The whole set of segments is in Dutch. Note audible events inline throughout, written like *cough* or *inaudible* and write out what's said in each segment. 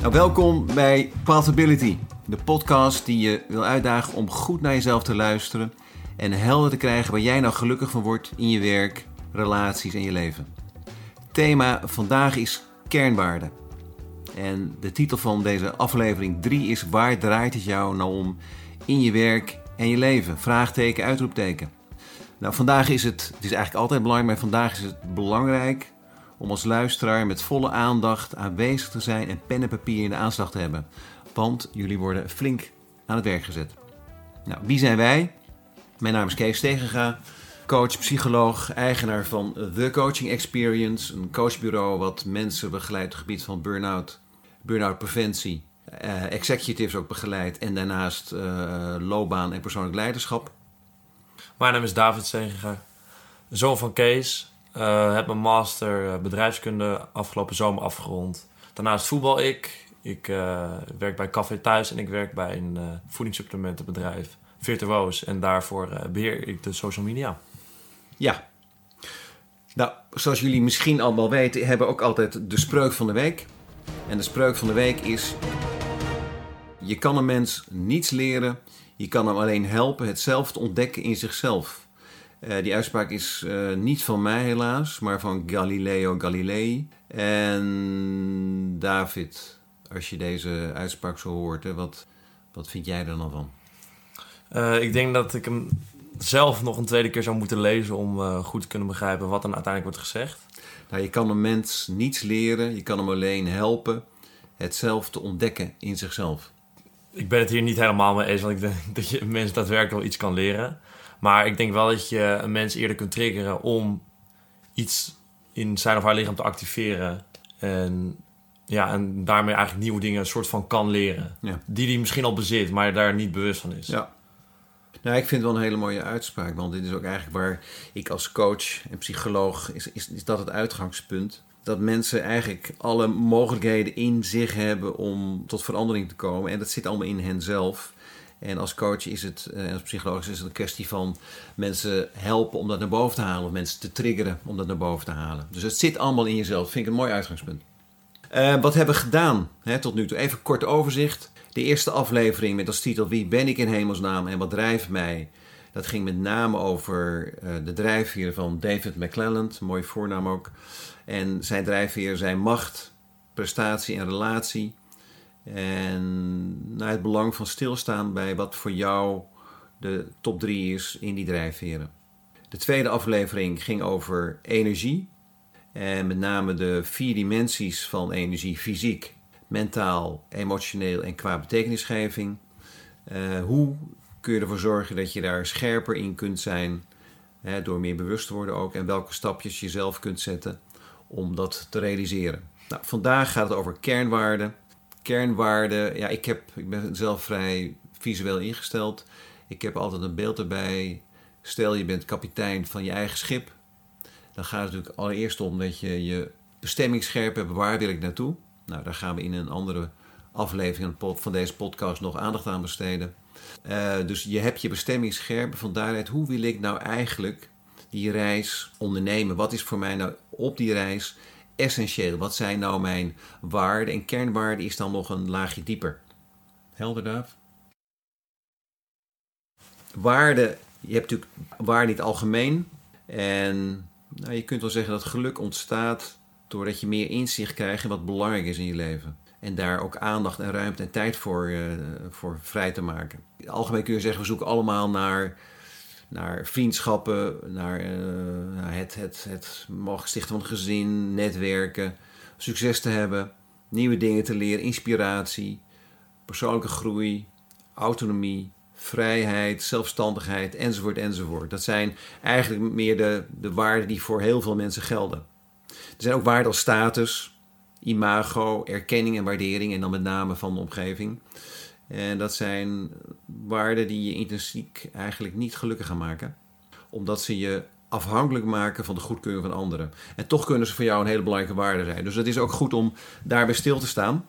Nou, welkom bij Pathability, de podcast die je wil uitdagen om goed naar jezelf te luisteren en helder te krijgen waar jij nou gelukkig van wordt in je werk, relaties en je leven. Thema vandaag is kernwaarden. En de titel van deze aflevering 3 is Waar draait het jou nou om in je werk en je leven? Vraagteken, uitroepteken. Nou, vandaag is het, het is eigenlijk altijd belangrijk, maar vandaag is het belangrijk om als luisteraar met volle aandacht aanwezig te zijn en pen en papier in de aanslag te hebben. Want jullie worden flink aan het werk gezet. Nou, wie zijn wij? Mijn naam is Kees Tegenga, coach, psycholoog, eigenaar van The Coaching Experience, een coachbureau wat mensen begeleidt op het gebied van burn-out, burn-out preventie, uh, executives ook begeleid en daarnaast uh, loopbaan en persoonlijk leiderschap. Mijn naam is David Tegenga, zoon van Kees, uh, heb mijn master bedrijfskunde afgelopen zomer afgerond. Daarnaast voetbal ik. Ik uh, werk bij Café Thuis en ik werk bij een voedingssupplementenbedrijf, Virtuoos. En daarvoor beheer ik de social media. Ja. Nou, zoals jullie misschien allemaal weten, hebben we ook altijd de spreuk van de week. En de spreuk van de week is: Je kan een mens niets leren, je kan hem alleen helpen het zelf te ontdekken in zichzelf. Uh, die uitspraak is uh, niet van mij helaas, maar van Galileo Galilei. En David, als je deze uitspraak zo hoort, hè, wat, wat vind jij er dan van? Uh, ik denk dat ik hem zelf nog een tweede keer zou moeten lezen om goed te kunnen begrijpen wat er uiteindelijk wordt gezegd. Nou, je kan een mens niets leren, je kan hem alleen helpen het zelf te ontdekken in zichzelf. Ik ben het hier niet helemaal mee eens, want ik denk *laughs* dat je een mens daadwerkelijk wel iets kan leren. Maar ik denk wel dat je een mens eerder kunt triggeren om iets in zijn of haar lichaam te activeren. En, ja, en daarmee eigenlijk nieuwe dingen een soort van kan leren. Ja. Die hij misschien al bezit, maar daar niet bewust van is. Ja. Nou, ik vind het wel een hele mooie uitspraak. Want dit is ook eigenlijk waar ik als coach en psycholoog... is, is, is dat het uitgangspunt. Dat mensen eigenlijk alle mogelijkheden in zich hebben om tot verandering te komen. En dat zit allemaal in hen zelf. En als coach is het, eh, en als psycholoog is het een kwestie van mensen helpen om dat naar boven te halen. Of mensen te triggeren om dat naar boven te halen. Dus het zit allemaal in jezelf. Vind ik een mooi uitgangspunt. Uh, wat hebben we gedaan hè, tot nu toe? Even kort overzicht. De eerste aflevering met als titel Wie ben ik in hemelsnaam en wat drijft mij? Dat ging met name over uh, de drijfveer van David McClelland. Mooie voornaam ook. En zijn drijfveer zijn macht, prestatie en relatie. En naar het belang van stilstaan bij wat voor jou de top 3 is in die drijfveren. De tweede aflevering ging over energie. En met name de vier dimensies van energie: fysiek, mentaal, emotioneel en qua betekenisgeving. Uh, hoe kun je ervoor zorgen dat je daar scherper in kunt zijn, hè, door meer bewust te worden ook, en welke stapjes je zelf kunt zetten om dat te realiseren. Nou, vandaag gaat het over kernwaarden kernwaarden. Ja, ik, heb, ik ben zelf vrij visueel ingesteld. Ik heb altijd een beeld erbij. Stel je bent kapitein van je eigen schip. Dan gaat het natuurlijk allereerst om dat je je bestemming scherp hebt. Waar wil ik naartoe? Nou, daar gaan we in een andere aflevering van deze podcast nog aandacht aan besteden. Uh, dus je hebt je bestemming scherp. Van daaruit, hoe wil ik nou eigenlijk die reis ondernemen? Wat is voor mij nou op die reis essentieel? Wat zijn nou mijn waarden? En kernwaarden is dan nog een laagje dieper. Helder, Daaf? Waarden, je hebt natuurlijk waarden in het algemeen. En nou, je kunt wel zeggen dat geluk ontstaat doordat je meer inzicht krijgt in wat belangrijk is in je leven. En daar ook aandacht en ruimte en tijd voor, uh, voor vrij te maken. Algemeen kun je zeggen, we zoeken allemaal naar naar vriendschappen, naar uh, het, het, het mogen stichten van gezin, netwerken, succes te hebben, nieuwe dingen te leren, inspiratie, persoonlijke groei, autonomie, vrijheid, zelfstandigheid, enzovoort, enzovoort. Dat zijn eigenlijk meer de, de waarden die voor heel veel mensen gelden. Er zijn ook waarden als status, imago, erkenning en waardering, en dan met name van de omgeving. En dat zijn waarden die je intrinsiek eigenlijk niet gelukkig gaan maken. Omdat ze je afhankelijk maken van de goedkeuring van anderen. En toch kunnen ze voor jou een hele belangrijke waarde zijn. Dus het is ook goed om daarbij stil te staan.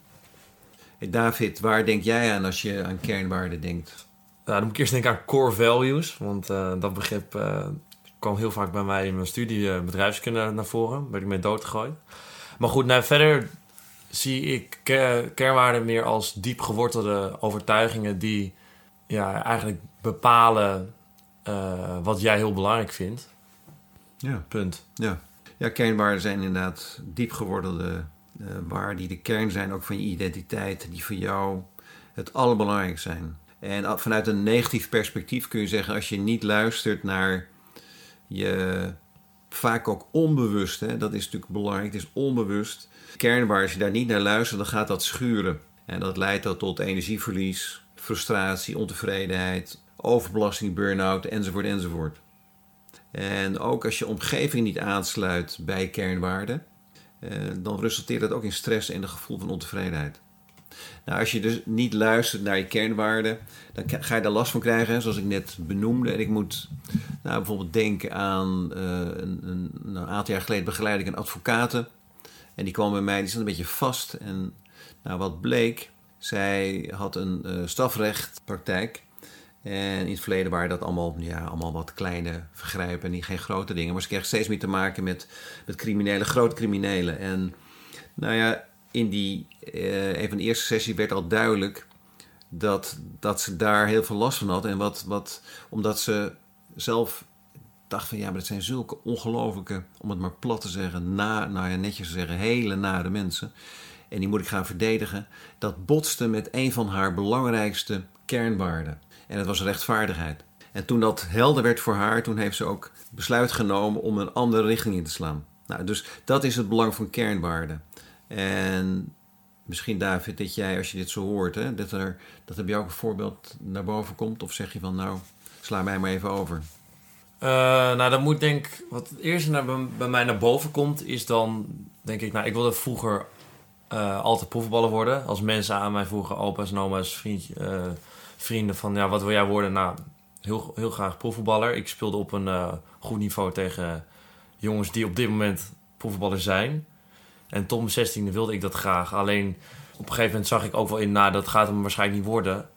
David, waar denk jij aan als je aan kernwaarden denkt? Nou, dan moet ik eerst denken aan core values. Want uh, dat begrip uh, kwam heel vaak bij mij in mijn studie bedrijfskunde naar voren. Ben ik mee doodgegooid. Maar goed, nou, verder zie ik ke- kernwaarden meer als diep gewortelde overtuigingen die ja, eigenlijk bepalen eh, wat jij heel belangrijk vindt. Ja. Punt. Ja. ja, kernwaarden zijn inderdaad diep gewordelde eh, waarden die de kern zijn ook van je identiteit, die voor jou het allerbelangrijkste zijn. En vanuit een negatief perspectief kun je zeggen, als je niet luistert naar je vaak ook onbewust, hè, dat is natuurlijk belangrijk, het is onbewust. Kernwaarden, als je daar niet naar luistert, dan gaat dat schuren. En dat leidt dan tot energieverlies, frustratie, ontevredenheid, overbelasting, burn-out, enzovoort, enzovoort. En ook als je omgeving niet aansluit bij kernwaarden, eh, dan resulteert dat ook in stress en een gevoel van ontevredenheid. Nou, als je dus niet luistert naar je kernwaarden, dan ga je daar last van krijgen, zoals ik net benoemde. En ik moet nou, bijvoorbeeld denken aan eh, een, een, een aantal jaar geleden begeleid ik een advocaten. En die kwam bij mij, die zat een beetje vast. En nou, wat bleek, zij had een eh strafrechtpraktijk. En in het verleden waren dat allemaal, ja, allemaal wat kleine vergrijpen en niet, geen grote dingen. Maar ze kreeg steeds meer te maken met, met criminelen, grote criminelen. En nou ja, in die, eh, een van de eerste sessies werd al duidelijk dat, dat ze daar heel veel last van had. En wat, wat, omdat ze zelf dacht van ja, maar dat zijn zulke ongelofelijke, om het maar plat te zeggen, na, nou ja, netjes te zeggen, hele nare mensen. En die moet ik gaan verdedigen. Dat botste met een van haar belangrijkste kernwaarden. En dat was rechtvaardigheid. En toen dat helder werd voor haar, toen heeft ze ook besluit genomen om een andere richting in te slaan. Nou, dus dat is het belang van kernwaarden. En misschien David, dat jij, als je dit zo hoort, hè, dat, er, dat er bij jou ook een voorbeeld naar boven komt. Of zeg je van nou, sla mij maar even over. Eh, nou, dan moet denk ik, wat het eerste naar, bij, mij naar boven komt, is dan, denk ik, nou, ik wilde vroeger eh, altijd profvoetballer worden. Als mensen aan mij vroegen, opa's en oma's, eh, vrienden van, ja, wat wil jij worden? Nou, heel, heel graag profvoetballer. Ik speelde op een goed niveau tegen jongens die op dit moment profvoetballer zijn. En mijn zestiende wilde ik dat graag. Alleen op een gegeven moment zag ik ook wel in, nou, dat gaat hem waarschijnlijk niet worden.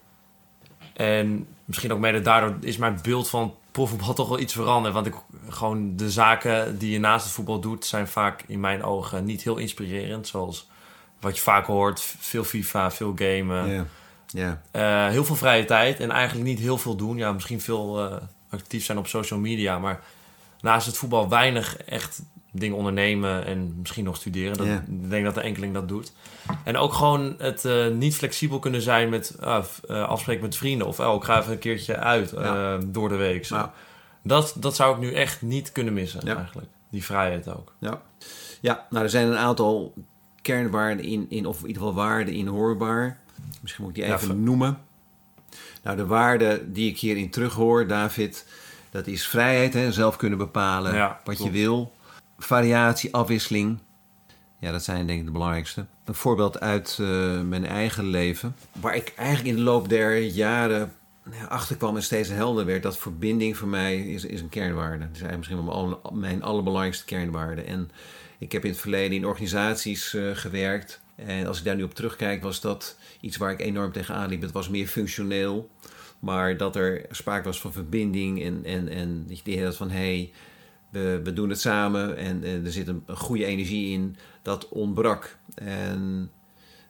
En misschien ook mede daardoor is mijn beeld van profvoetbal toch wel iets veranderd. Want ik, gewoon de zaken die je naast het voetbal doet, zijn vaak in mijn ogen niet heel inspirerend. Zoals wat je vaak hoort, veel FIFA, veel gamen. Eh, heel veel vrije tijd en eigenlijk niet heel veel doen. Ja, misschien veel eh, actief zijn op social media, maar naast het voetbal weinig echt dingen ondernemen en misschien nog studeren. Dat, Ja. Ik denk dat de enkeling dat doet. En ook gewoon het eh, niet flexibel kunnen zijn met eh, afspreken met vrienden. Of oh, ik ga even een keertje uit eh, Ja. door de week. Zo. Nou. Dat, dat zou ik nu echt niet kunnen missen Ja. eigenlijk. Die vrijheid ook. ja. ja, nou er zijn een aantal kernwaarden in, in of in ieder geval waarden inhoorbaar. Misschien moet ik die even noemen. Nou, de waarden die ik hierin terughoor, David, dat is vrijheid, hè, zelf kunnen bepalen Ja, wat je wil. Variatie, afwisseling. Ja, dat zijn denk ik de belangrijkste. Een voorbeeld uit eh, mijn eigen leven. Waar ik eigenlijk in de loop der jaren nou achterkwam en steeds helder werd. Dat verbinding voor mij is, is een kernwaarde. Dat is misschien wel mijn, aller- mijn allerbelangrijkste kernwaarde. En ik heb in het verleden in organisaties eh, gewerkt. En als ik daar nu op terugkijk, was dat iets waar ik enorm tegenaan liep. Het was meer functioneel. Maar dat er sprake was van verbinding en, en, en dat je had van... hey, we, doen het samen en, er zit een, een goede energie in. Dat ontbrak. En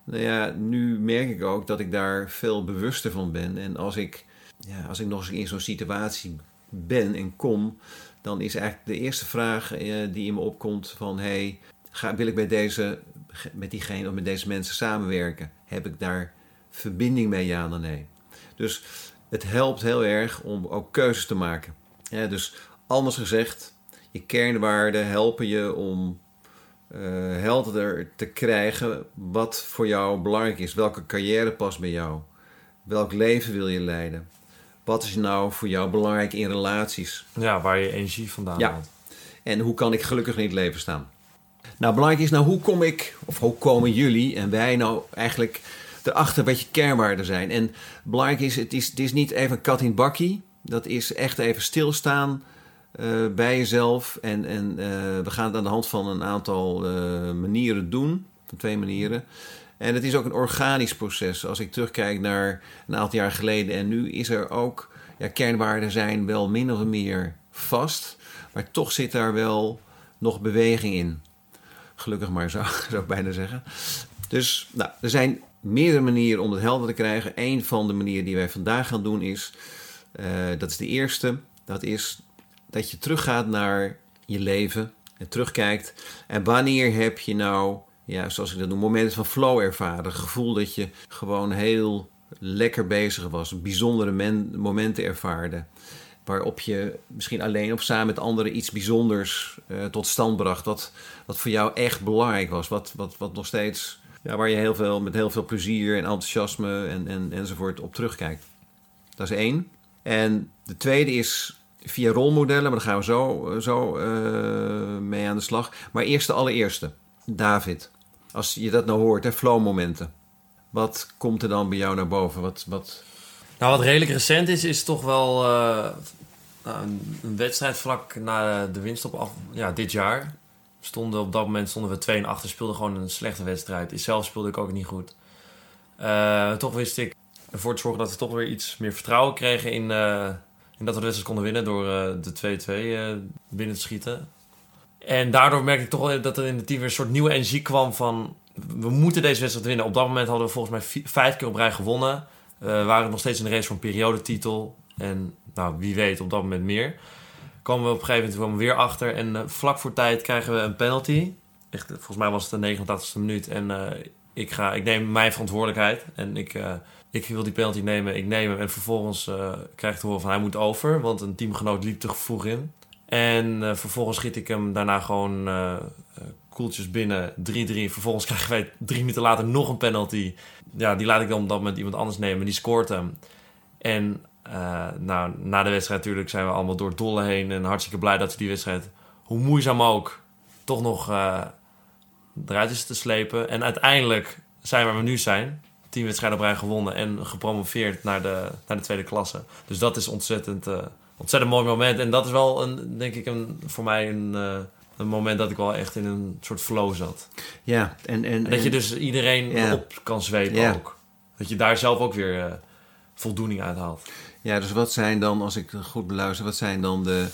nou ja, nu merk ik ook dat ik daar veel bewuster van ben. En als ik, ja, als ik nog eens in zo'n situatie ben en kom... dan is eigenlijk de eerste vraag eh, die in me opkomt van... hey, ga, wil ik bij deze, met diegene of met deze mensen samenwerken? Heb ik daar verbinding mee, ja of nee? Dus het helpt heel erg om ook keuzes te maken. Ja, dus anders gezegd, je kernwaarden helpen je om eh, helderder te krijgen wat voor jou belangrijk is. Welke carrière past bij jou? Welk leven wil je leiden? Wat is nou voor jou belangrijk in relaties? Ja, waar je energie vandaan Ja. haalt. En hoe kan ik gelukkig in het leven staan? Nou, belangrijk is nou, hoe kom ik, of hoe komen jullie en wij nou eigenlijk erachter wat je kernwaarden zijn? En belangrijk is, het is, het is niet even kat in bakkie. Dat is echt even stilstaan eh, bij jezelf. En, en eh, we gaan het aan de hand van een aantal eh, manieren doen. Van twee manieren. En het is ook een organisch proces. Als ik terugkijk naar een aantal jaar geleden en nu is er ook... Ja, kernwaarden zijn wel min of meer vast. Maar toch zit daar wel nog beweging in. Gelukkig maar, zou, *laughs* zou ik bijna zeggen. Dus nou, er zijn meerdere manieren om het helder te krijgen. Een van de manieren die wij vandaag gaan doen is, dat is de eerste, dat is dat je teruggaat naar je leven en terugkijkt. En wanneer heb je nou, ja, zoals ik dat noem, momenten van flow ervaren? Het gevoel dat je gewoon heel lekker bezig was, bijzondere momenten ervaarde. Waarop je misschien alleen of samen met anderen iets bijzonders uh, tot stand bracht. Wat, wat voor jou echt belangrijk was. Wat, wat, wat nog steeds, ja, waar je heel veel, met heel veel plezier en enthousiasme en, en, enzovoort op terugkijkt. Dat is één. En de tweede is via rolmodellen, maar daar gaan we zo, zo uh, mee aan de slag. Maar eerst de allereerste, David. Als je dat nou hoort, hè, flow-momenten. Wat komt er dan bij jou naar boven? Wat, wat... Nou, wat redelijk recent is, is toch wel uh, een, een, wedstrijd vlak na de winst op af, ja, dit jaar. Stonden, op dat moment stonden we 2 en achter, speelden gewoon een slechte wedstrijd. Zelf speelde ik ook niet goed. Uh, toch wist ik ervoor te zorgen dat we toch weer iets meer vertrouwen kregen in, dat we de wedstrijd konden winnen door de 2-2 binnen te schieten. En daardoor merkte ik toch wel dat er in het team weer een soort nieuwe energie kwam van... We moeten deze wedstrijd winnen. Op dat moment hadden we volgens mij vijf keer op rij gewonnen. Uh, waren nog steeds in de race voor een periodetitel. En nou, wie weet op dat moment meer. Komen we op een gegeven moment weer achter. En vlak voor tijd krijgen we een penalty. Echt, volgens mij was het de 89e minuut. En ik, ga, ik neem mijn verantwoordelijkheid. En ik, ik wil die penalty nemen. Ik neem hem. En vervolgens krijg ik te horen van hij moet over. Want een teamgenoot liep te vroeg in. En vervolgens schiet ik hem daarna gewoon koeltjes binnen, 3-3. Vervolgens *laughs* krijgen wij drie minuten later nog een penalty. Ja, die laat ik dan dat met iemand anders nemen. Die scoort hem. En uh, nou, na de wedstrijd natuurlijk zijn we allemaal door dolle heen. En hartstikke blij dat we die wedstrijd, hoe moeizaam ook, toch nog uh, eruit is te slepen. En uiteindelijk zijn waar we nu zijn. Tien wedstrijden op rij gewonnen en gepromoveerd naar de, naar de tweede klasse. Dus dat is ontzettend, uh, ontzettend mooi moment. En dat is wel, een, denk ik, een, voor mij een een moment dat ik wel echt in een soort flow zat. Ja, en... en, dat je dus iedereen op kan zwepen ook. Dat je daar zelf ook weer uh, voldoening uit haalt. Ja, dus wat zijn dan, als ik goed beluister, wat zijn dan de,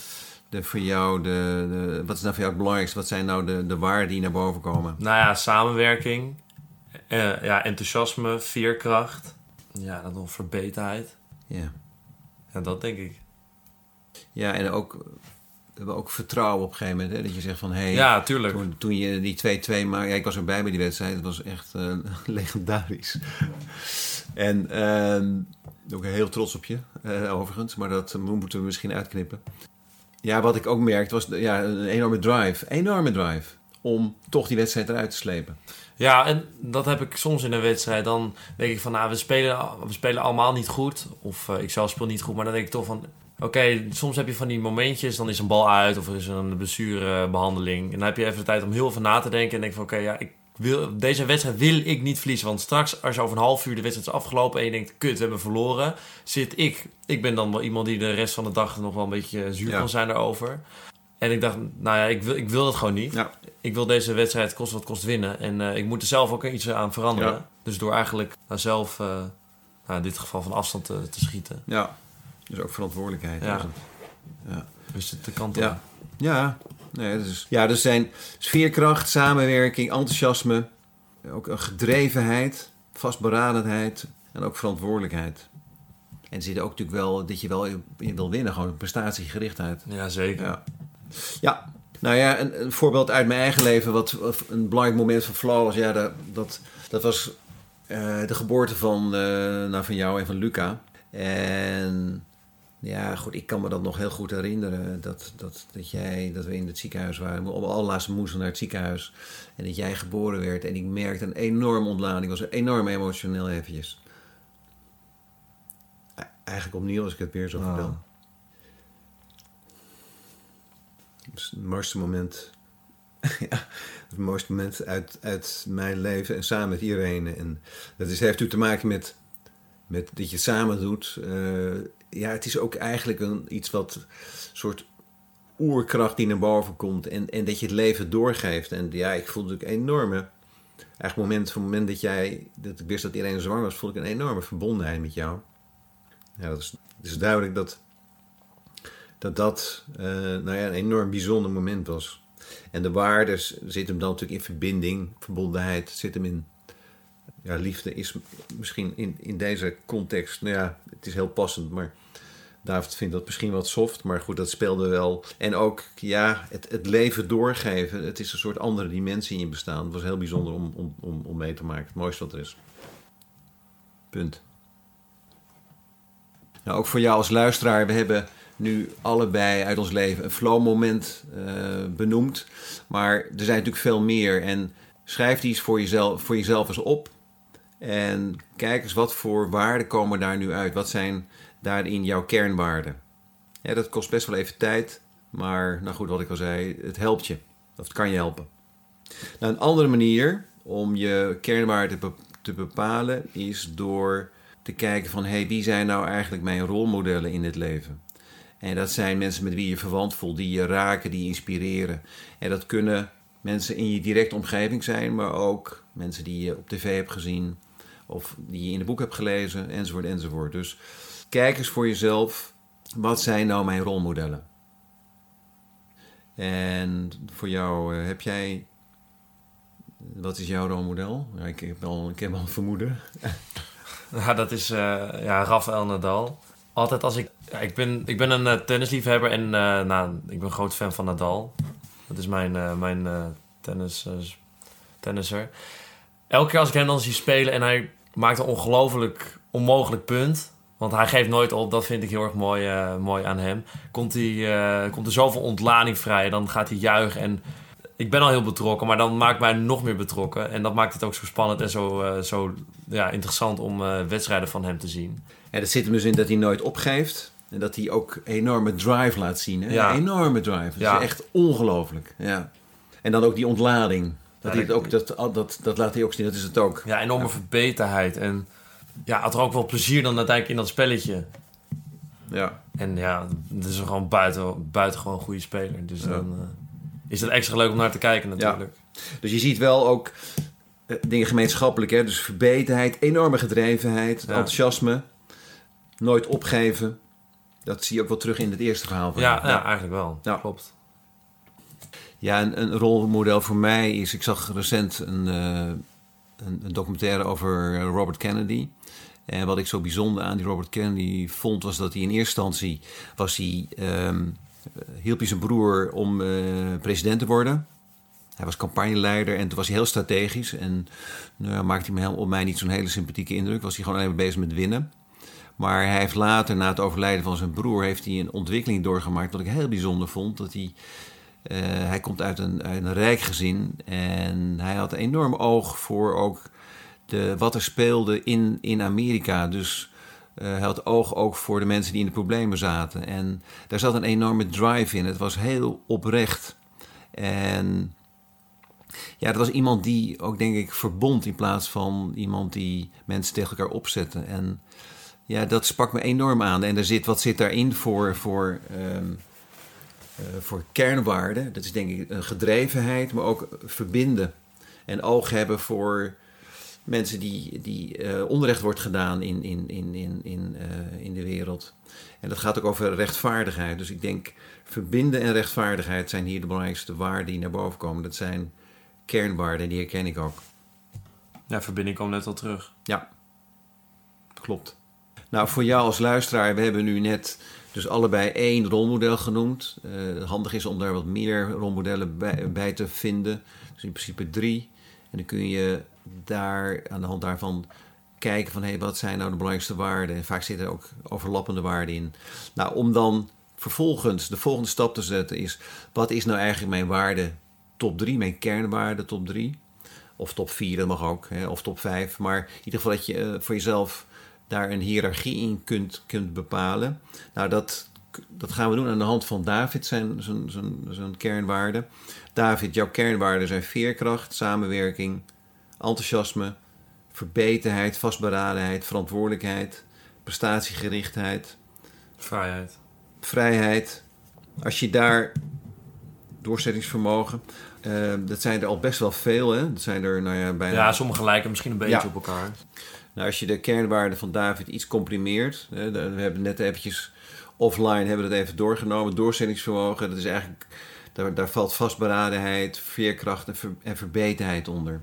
de voor jou, de, de, wat is nou voor jou het belangrijkste? Wat zijn nou de, de waarden die naar boven komen? Nou ja, samenwerking, uh, ja, enthousiasme, veerkracht, ja, dan nog verbeterheid. Ja. Ja, dat denk ik. Ja, en ook hebben ook vertrouwen op een gegeven moment. Hè? Dat je zegt van, hé, hey, ja, tuurlijk. Toen, toen je die 2-2 maar ja, ik was erbij bij die wedstrijd. Het was echt uh, *laughs* legendarisch. en uh, ook heel trots op je, uh, overigens. Maar dat moeten we misschien uitknippen. Ja, wat ik ook merkte was ja, een enorme drive. Enorme drive. Om toch die wedstrijd eruit te slepen. Ja, en dat heb ik soms in een wedstrijd. Dan denk ik van, nou, we spelen, we spelen allemaal niet goed. Of uh, ik zelf speel niet goed. Maar dan denk ik toch van, Oké, soms heb je van die momentjes, dan is een bal uit of er is een blessurebehandeling. En dan heb je even de tijd om heel veel na te denken en denk van oké, ja, ik wil, deze wedstrijd wil ik niet verliezen. Want straks, als je over een half uur de wedstrijd is afgelopen en je denkt, kut, we hebben verloren, zit ik. Ik ben dan wel iemand die de rest van de dag nog wel een beetje zuur kan zijn daarover. En ik dacht, nou ja, ik wil, ik wil dat gewoon niet. Ja. Ik wil deze wedstrijd kost wat kost winnen. En uh, ik moet er zelf ook iets aan veranderen. Ja. Dus door eigenlijk nou, zelf, uh, nou, in dit geval van afstand te, te schieten. Ja. Dus ook verantwoordelijkheid. Ja. ja. Dus de kant Ja. Ja. Nee, dus, ja, dus zijn sfeerkracht, samenwerking, enthousiasme, ook een gedrevenheid, vastberadenheid en ook verantwoordelijkheid. En er zit ook natuurlijk wel dat je wel je wil winnen, gewoon prestatiegerichtheid. Ja, zeker. Ja. Ja. Nou ja, een, een, voorbeeld uit mijn eigen leven, wat een belangrijk moment van flow was, ja, dat, dat, dat was uh, de geboorte van, uh, nou, van jou en van Luca. En ja, goed, ik kan me dat nog heel goed herinneren. Dat, dat, dat jij, dat we in het ziekenhuis waren. Op allerlaatste moesten naar het ziekenhuis. En dat jij geboren werd. En ik merkte een enorme ontlading. Ik was enorm emotioneel eventjes. Eigenlijk opnieuw als ik het weer zo vertel. Oh. Het het mooiste moment. *laughs* ja, het mooiste moment uit, uit mijn leven. En samen met iedereen. En dat is, heeft natuurlijk te maken met, met dat je het samen doet. Uh, ja, het is ook eigenlijk een, iets wat soort oerkracht die naar boven komt en, en dat je het leven doorgeeft. En ja, ik voelde ook enorme, eigenlijk moment van het moment dat jij, dat ik wist dat iedereen zwanger was, voelde ik een enorme verbondenheid met jou. Ja, dat is, het is duidelijk dat dat, dat uh, nou ja, een enorm bijzonder moment was. En de waardes zitten hem dan natuurlijk in verbinding, verbondenheid, zit hem in Ja, liefde is misschien in, in deze context, nou ja, het is heel passend, maar David vindt dat misschien wat soft, maar goed, dat speelde wel. En ook, ja, het, het leven doorgeven, het is een soort andere dimensie in je bestaan. Het was heel bijzonder om, om, om, om mee te maken. Het mooiste wat er is. Punt. Nou, ook voor jou als luisteraar, we hebben nu allebei uit ons leven een flow moment uh, benoemd. Maar er zijn natuurlijk veel meer. En schrijf die eens voor jezelf, voor jezelf eens op. En kijk eens wat voor waarden komen daar nu uit. Wat zijn daarin jouw kernwaarden? Ja, dat kost best wel even tijd. Maar nou goed, wat ik al zei, het helpt je. Of het kan je helpen. Nou, een andere manier om je kernwaarden te bepalen is door te kijken van... hey, wie zijn nou eigenlijk mijn rolmodellen in dit leven? En dat zijn mensen met wie je verwant voelt, die je raken, die je inspireren. En dat kunnen mensen in je directe omgeving zijn, maar ook mensen die je op tv hebt gezien of die je in een boek hebt gelezen, enzovoort, enzovoort. Dus kijk eens voor jezelf, wat zijn nou mijn rolmodellen? En voor jou, eh, heb jij, wat is jouw rolmodel? Ja, ik, heb al, een vermoeden. *laughs* Ja, dat is uh, ja, Rafael Nadal. Altijd als ik... Ja, ik, ben, ik ben een uh, tennisliefhebber en uh, nou, ik ben groot fan van Nadal. Dat is mijn, mijn tennis, tennisser. Elke keer als ik hem dan zie spelen en hij maakt een ongelooflijk onmogelijk punt... Want hij geeft nooit op, dat vind ik heel erg mooi, mooi aan hem. Komt, hij, komt er zoveel ontlading vrij, dan gaat hij juichen en ik ben al heel betrokken, maar dan maakt mij nog meer betrokken. En dat maakt het ook zo spannend en zo, zo ja, interessant om wedstrijden van hem te zien. Ja, dat zit hem dus in dat hij nooit opgeeft. En dat hij ook enorme drive laat zien. Hè? Ja. Enorme drive. Dat is echt ongelooflijk. Ja. En dan ook die ontlading. Dat, ja, ook, dat, dat, dat laat hij ook zien, dat is het ook. Ja, enorme verbeterheid. En ja, had er ook wel plezier dan uiteindelijk in dat spelletje. Ja. En ja, het is gewoon buiten, buiten gewoon een goede speler. Dus dan... Uh, is het extra leuk om naar te kijken natuurlijk. Dus je ziet wel ook uh, dingen gemeenschappelijk. Hè? Dus verbeterheid, enorme gedrevenheid, enthousiasme. Nooit opgeven. Dat zie je ook wel terug in het eerste verhaal. Van ja, ja, eigenlijk wel. Ja. Klopt. Ja, een, een, rolmodel voor mij is... Ik zag recent een, uh, een, een documentaire over Robert Kennedy... En wat ik zo bijzonder aan die Robert Kennedy vond, was dat hij in eerste instantie was hij um, eh, hielp hij zijn broer om uh, president te worden. Hij was campagneleider en toen was hij heel strategisch. En nou, maakte hij me op mij niet zo'n hele sympathieke indruk. Was hij gewoon alleen maar bezig met winnen. Maar hij heeft later, na het overlijden van zijn broer, heeft hij een ontwikkeling doorgemaakt. Wat ik heel bijzonder vond. Dat hij, uh, hij komt uit een, een rijk gezin. En hij had een enorm oog voor ook de, wat er speelde in, in Amerika. Dus uh, hij had oog ook voor de mensen die in de problemen zaten. En daar zat een enorme drive in. Het was heel oprecht. En ja, dat was iemand die ook, denk ik, verbond in plaats van iemand die mensen tegen elkaar opzette. En ja, dat sprak me enorm aan. En er zit, wat zit daarin voor, voor, um, uh, voor kernwaarden? Dat is denk ik een gedrevenheid, maar ook verbinden. En oog hebben voor mensen die, die uh, onrecht wordt gedaan in, in, in, in, in, uh, in de wereld. En dat gaat ook over rechtvaardigheid. Dus ik denk, verbinden en rechtvaardigheid zijn hier de belangrijkste waarden die naar boven komen. Dat zijn kernwaarden, die herken ik ook. Ja, verbinding komt net al terug. Ja, klopt. Nou, voor jou als luisteraar, we hebben nu net dus allebei één rolmodel genoemd. Uh, handig is om daar wat meer rolmodellen bij, te vinden. Dus in principe drie. En dan kun je daar aan de hand daarvan kijken van hé, hey, wat zijn nou de belangrijkste waarden? En vaak zitten er ook overlappende waarden in. Nou, om dan vervolgens de volgende stap te zetten is, wat is nou eigenlijk mijn waarde top 3, mijn kernwaarde top 3? Of top 4, dat mag ook, hè, of top 5. Maar in ieder geval dat je uh, voor jezelf daar een hiërarchie in kunt, kunt bepalen. Nou, dat, dat gaan we doen aan de hand van David, zijn, zijn, zijn, zijn kernwaarden. David, jouw kernwaarden zijn veerkracht, samenwerking, enthousiasme, verbeterheid, vastberadenheid, verantwoordelijkheid, prestatiegerichtheid. Vrijheid. Vrijheid. Als je daar doorzettingsvermogen. Uh, dat zijn er al best wel veel, hè? Dat zijn er, nou ja, bijna... Ja, sommige lijken misschien een beetje op elkaar. Nou, als je de kernwaarden van David iets comprimeert... Hè, we hebben net eventjes offline hebben we dat even doorgenomen. Doorzettingsvermogen, dat is eigenlijk... Daar, daar valt vastberadenheid, veerkracht en, ver, en verbeterheid onder.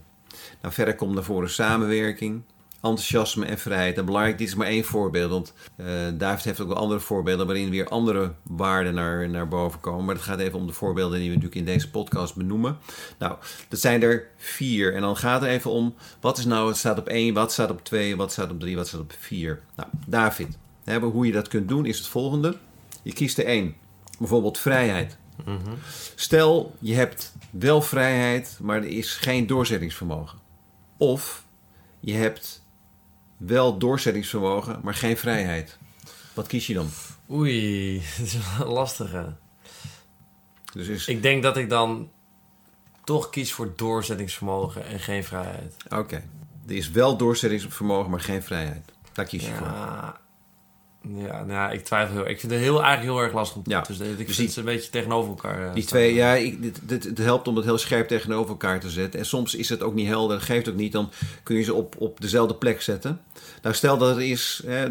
Nou, verder komt naar voren samenwerking, enthousiasme en vrijheid. En belangrijk, dit is maar één voorbeeld, want uh, David heeft ook wel andere voorbeelden waarin weer andere waarden naar, naar boven komen. Maar het gaat even om de voorbeelden die we natuurlijk in deze podcast benoemen. Nou, dat zijn er vier. En dan gaat het even om, wat is nou, het staat op één, wat staat op twee, wat staat op drie, wat staat op vier. Nou, David, hoe je dat kunt doen is het volgende. Je kiest er één, bijvoorbeeld vrijheid. Stel, je hebt wel vrijheid, maar er is geen doorzettingsvermogen. Of je hebt wel doorzettingsvermogen, maar geen vrijheid. Wat kies je dan? Oei, *laughs* dat is wel lastig. Dus is... Ik denk dat ik dan toch kies voor doorzettingsvermogen en geen vrijheid. Oké. Er is wel doorzettingsvermogen, maar geen vrijheid. Daar kies je voor. Ja, nou, ik twijfel heel Ik vind het heel, eigenlijk heel erg lastig om ja. dus Ik dus vind het een beetje tegenover elkaar uh, Die twee, ja, ik, dit, dit, het helpt om het heel scherp tegenover elkaar te zetten. En soms is het ook niet helder, dat geeft ook niet. Dan kun je ze op, op dezelfde plek zetten. Nou, stel dat het is... Hè,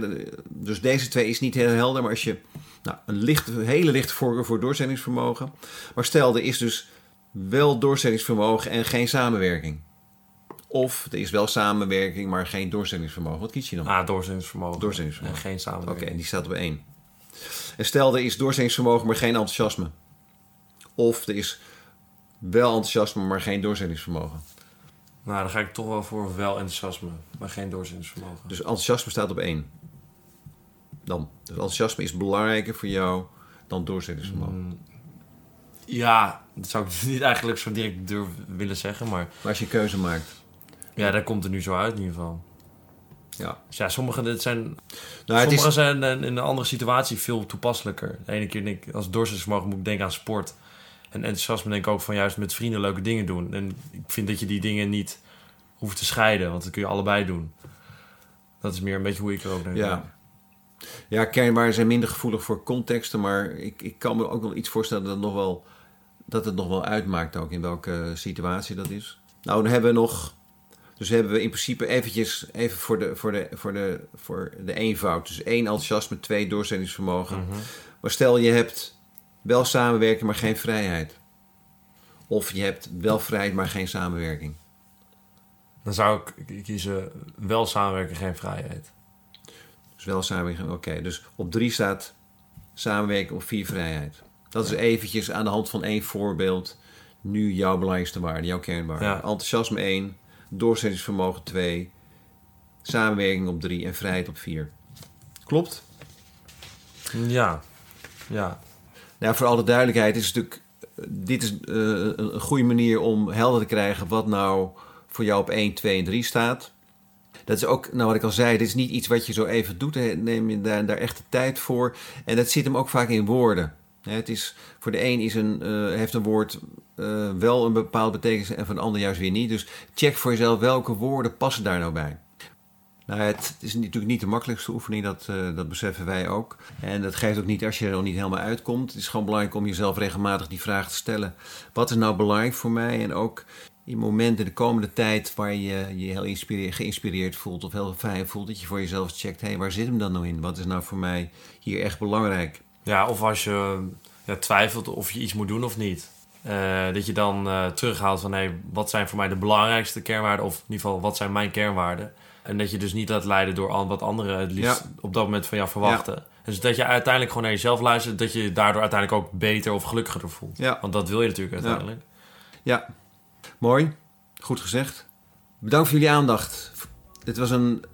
dus deze twee is niet heel helder, maar als je... Nou, een, licht, een hele lichte voorkeur voor doorzettingsvermogen. Maar stel, er is dus wel doorzettingsvermogen en geen samenwerking. Of er is wel samenwerking, maar geen doorzettingsvermogen. Wat kies je dan? Ah, doorzettingsvermogen. Doorzettingsvermogen. En geen samenwerking. Oké, en die staat op één. En stel er is doorzettingsvermogen, maar geen enthousiasme. Of er is wel enthousiasme, maar geen doorzettingsvermogen. Nou, dan ga ik toch wel voor wel enthousiasme, maar geen doorzettingsvermogen. Dus enthousiasme staat op één. Dan. Dus enthousiasme is belangrijker voor jou dan doorzettingsvermogen. Mm, ja, dat zou ik *laughs* niet eigenlijk zo direct durven willen zeggen, maar... Maar als je keuze maakt. Ja, dat komt er nu zo uit in ieder geval. Ja. Dus ja, sommige, dit zijn, nou, sommige is... zijn in een andere situatie veel toepasselijker. De ene keer denk ik, als doorzettingsvermogen moet ik denken aan sport. En enthousiasme denk ik ook van juist met vrienden leuke dingen doen. En ik vind dat je die dingen niet hoeft te scheiden, want dat kun je allebei doen. Dat is meer een beetje hoe ik er ook denk. Ja. Ja, kernwaarden zijn minder gevoelig voor contexten, maar ik, ik kan me ook wel iets voorstellen dat het nog wel, dat het nog wel uitmaakt ook in welke situatie dat is. Nou, dan hebben we nog dus hebben we in principe eventjes, even voor de, voor de, voor de, voor de eenvoud. Dus één enthousiasme, twee doorzettingsvermogen. Mhm. Maar stel je hebt wel samenwerking, maar geen vrijheid. Of je hebt wel vrijheid, maar geen samenwerking. Dan zou ik kiezen wel samenwerken, geen vrijheid. Dus wel samenwerking, oké. Dus op drie staat samenwerken, op vier vrijheid. Dat is eventjes aan de hand van één voorbeeld nu jouw belangrijkste waarde, jouw kernwaarde. Ja. Enthousiasme 1, doorzettingsvermogen 2, samenwerking op 3 en vrijheid op 4. Klopt? Ja, ja. Nou, voor alle duidelijkheid is natuurlijk, dit is uh, een goede manier om helder te krijgen wat nou voor jou op 1, 2 en 3 staat. Dat is ook, nou wat ik al zei, dit is niet iets wat je zo even doet. Neem je daar, daar echt de tijd voor. En dat zit hem ook vaak in woorden. Het is, voor de een is een, uh, heeft een woord uh, wel een bepaalde betekenis en voor de ander juist weer niet. Dus check voor jezelf welke woorden passen daar nou bij. Nou, het is natuurlijk niet de makkelijkste oefening, dat, uh, dat beseffen wij ook. En dat geeft ook niet als je er nog niet helemaal uitkomt. Het is gewoon belangrijk om jezelf regelmatig die vraag te stellen. Wat is nou belangrijk voor mij? En ook in momenten de komende tijd waar je je heel geïnspireerd voelt of heel fijn voelt, dat je voor jezelf checkt, hé, hey, waar zit hem dan nou in? Wat is nou voor mij hier echt belangrijk? Ja, of als je ja, twijfelt of je iets moet doen of niet. Uh, dat je dan uh, terughaalt van hey, wat zijn voor mij de belangrijkste kernwaarden, of in ieder geval wat zijn mijn kernwaarden. En dat je dus niet laat leiden door wat anderen het liefst op dat moment van jou verwachten. Ja. Dus dat je uiteindelijk gewoon naar jezelf luistert, dat je daardoor uiteindelijk ook beter of gelukkiger voelt. Ja. Want dat wil je natuurlijk uiteindelijk. Ja, mooi. Goed gezegd. Bedankt voor jullie aandacht. Dit was een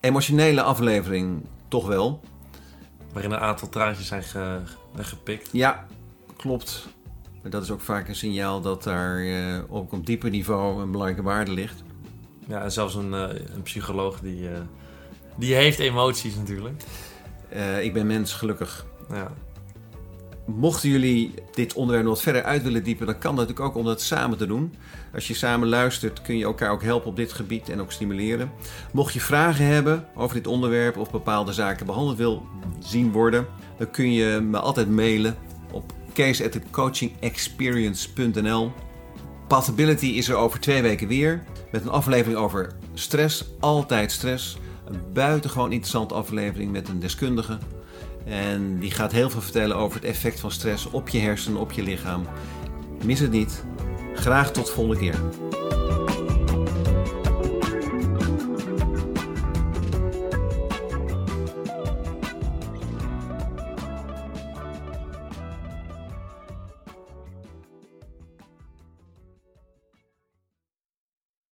emotionele aflevering, toch wel. Waarin een aantal traantjes zijn weggepikt. Ja, klopt. Maar dat is ook vaak een signaal dat daar uh, op een dieper niveau een belangrijke waarde ligt. Ja, en zelfs een, uh, een psycholoog die, die heeft emoties natuurlijk. ik ben mens, gelukkig. Ja. Mochten jullie dit onderwerp nog wat verder uit willen diepen, dan kan dat natuurlijk ook om dat samen te doen. Als je samen luistert, kun je elkaar ook helpen op dit gebied en ook stimuleren. Mocht je vragen hebben over dit onderwerp of bepaalde zaken behandeld wil zien worden, dan kun je me altijd mailen op case@coachingexperience.nl. Pathability is er over twee weken weer met een aflevering over stress, altijd stress. Een buitengewoon interessante aflevering met een deskundige. En die gaat heel veel vertellen over het effect van stress op je hersenen, op je lichaam. Mis het niet. Graag tot de volgende keer.